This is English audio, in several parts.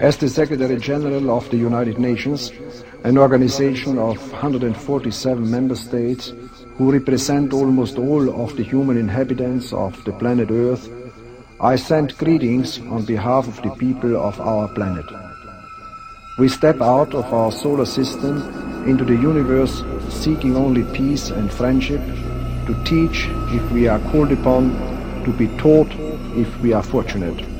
As the Secretary General of the United Nations, an organization of 147 member states who represent almost all of the human inhabitants of the planet Earth, I send greetings on behalf of the people of our planet. We step out of our solar system into the universe seeking only peace and friendship, to teach if we are called upon, to be taught if we are fortunate.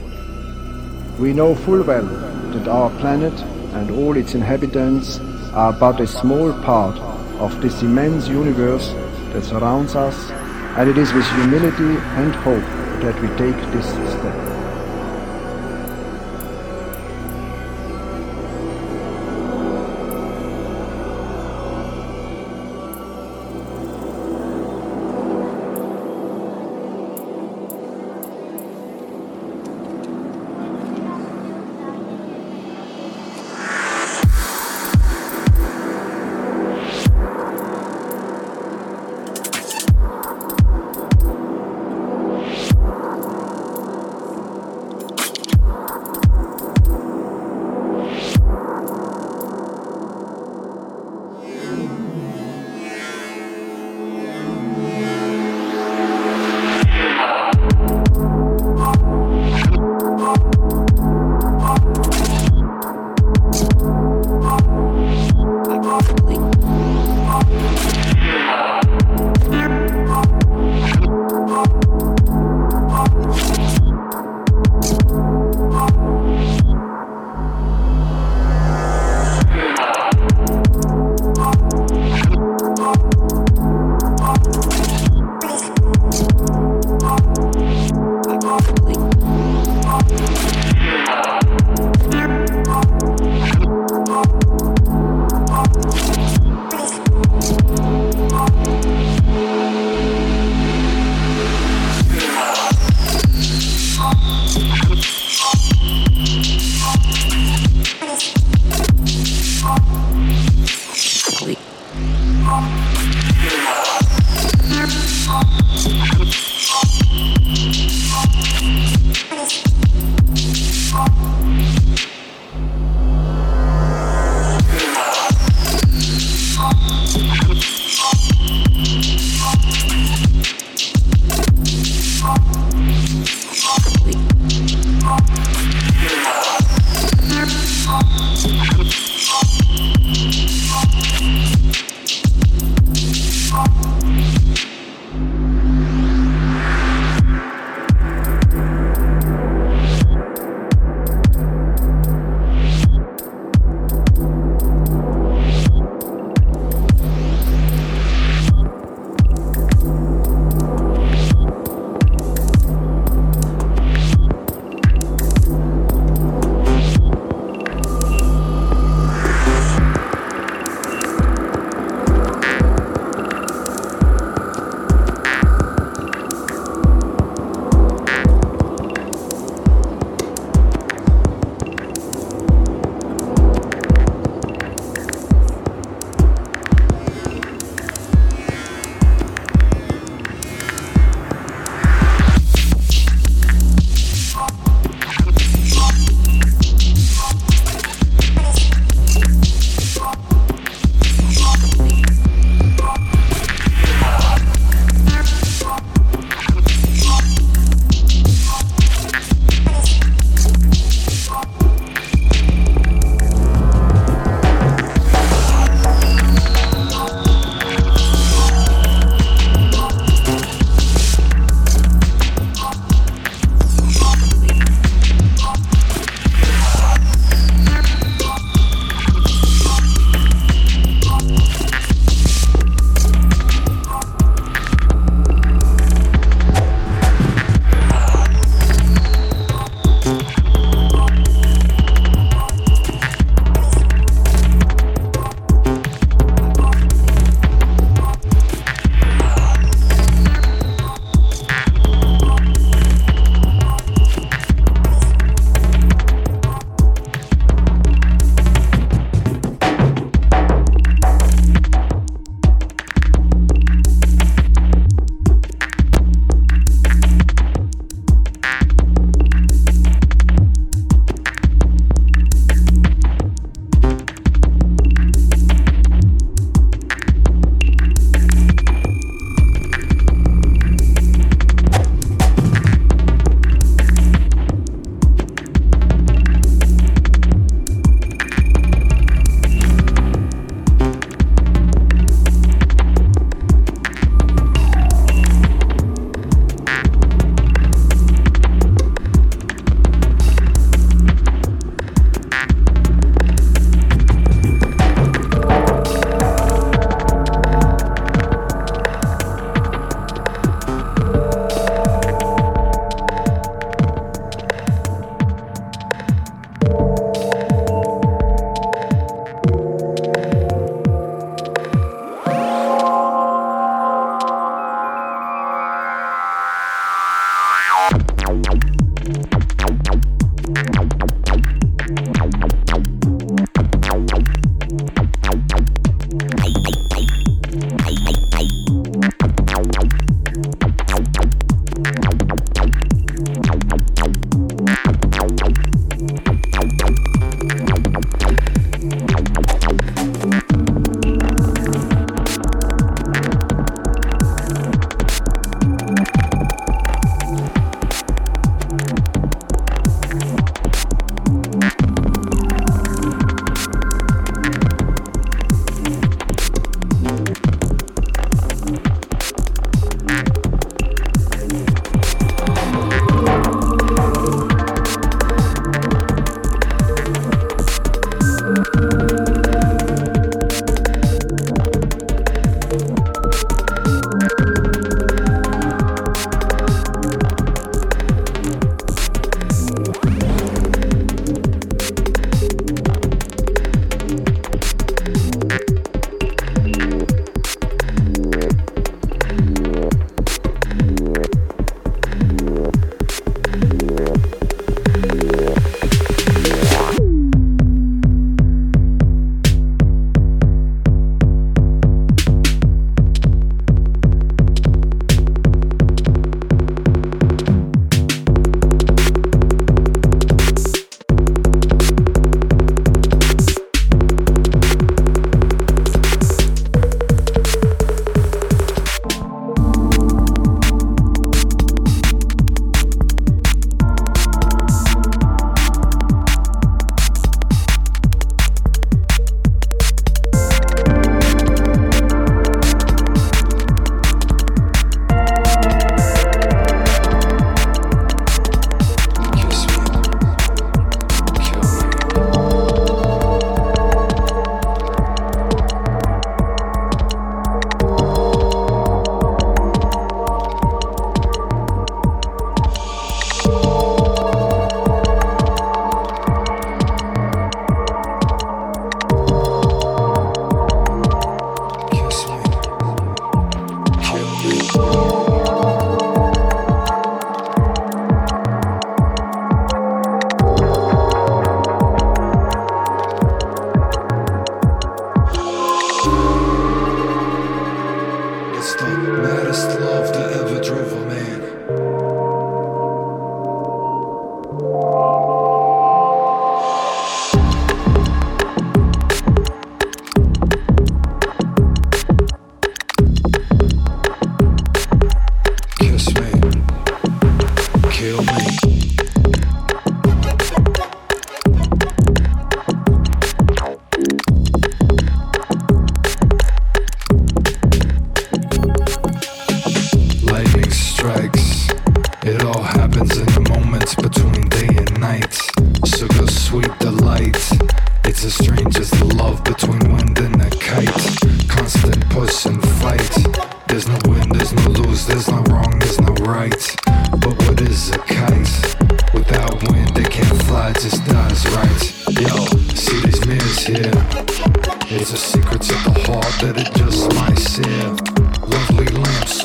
We know full well that our planet and all its inhabitants are but a small part of this immense universe that surrounds us, and it is with humility and hope that we take this step.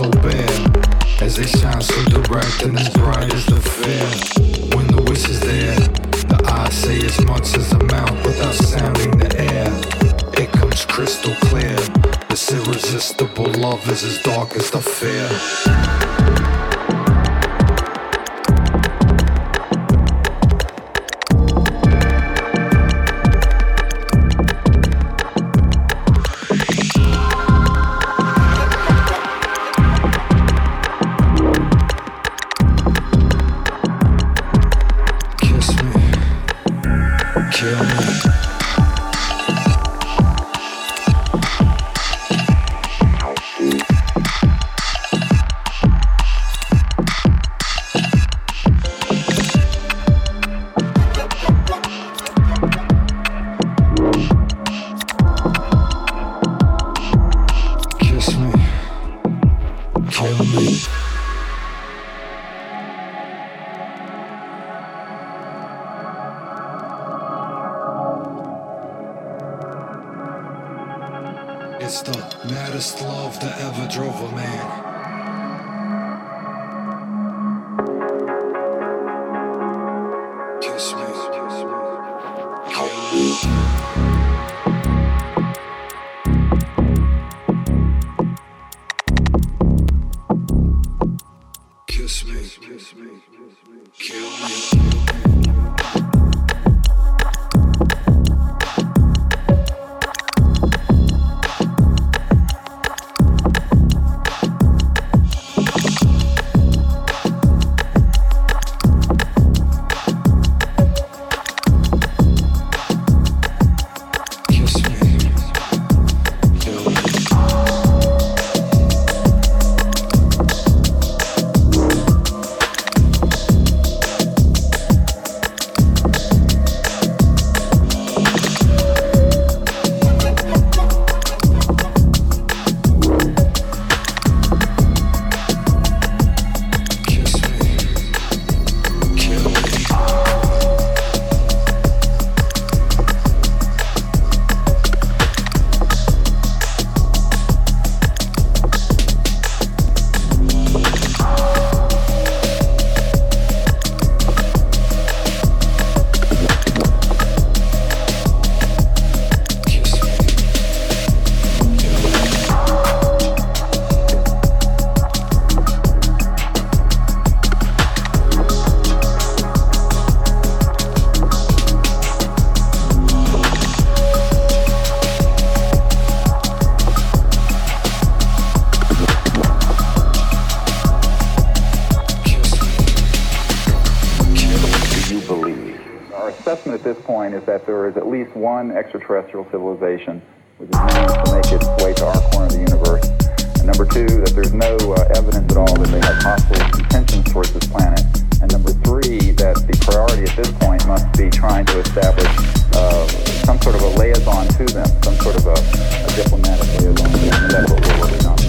So bare, as they shine so direct and as bright as the fair. When the wish is there, the eyes say as much as the mouth without sounding the air. It comes crystal clear. This irresistible love is as dark as the fear. Kill extraterrestrial civilization which is managed to make its way to our corner of the universe. And number two, that there's no uh, evidence at all that they have hostile intentions towards this planet. And number three, that the priority at this point must be trying to establish uh, some sort of a liaison to them, some sort of a, a diplomatic liaison. And that's what we're working on.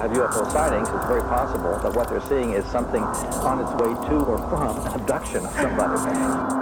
Have UFO sightings, it's very possible that what they're seeing is something on its way to or from an abduction of somebody.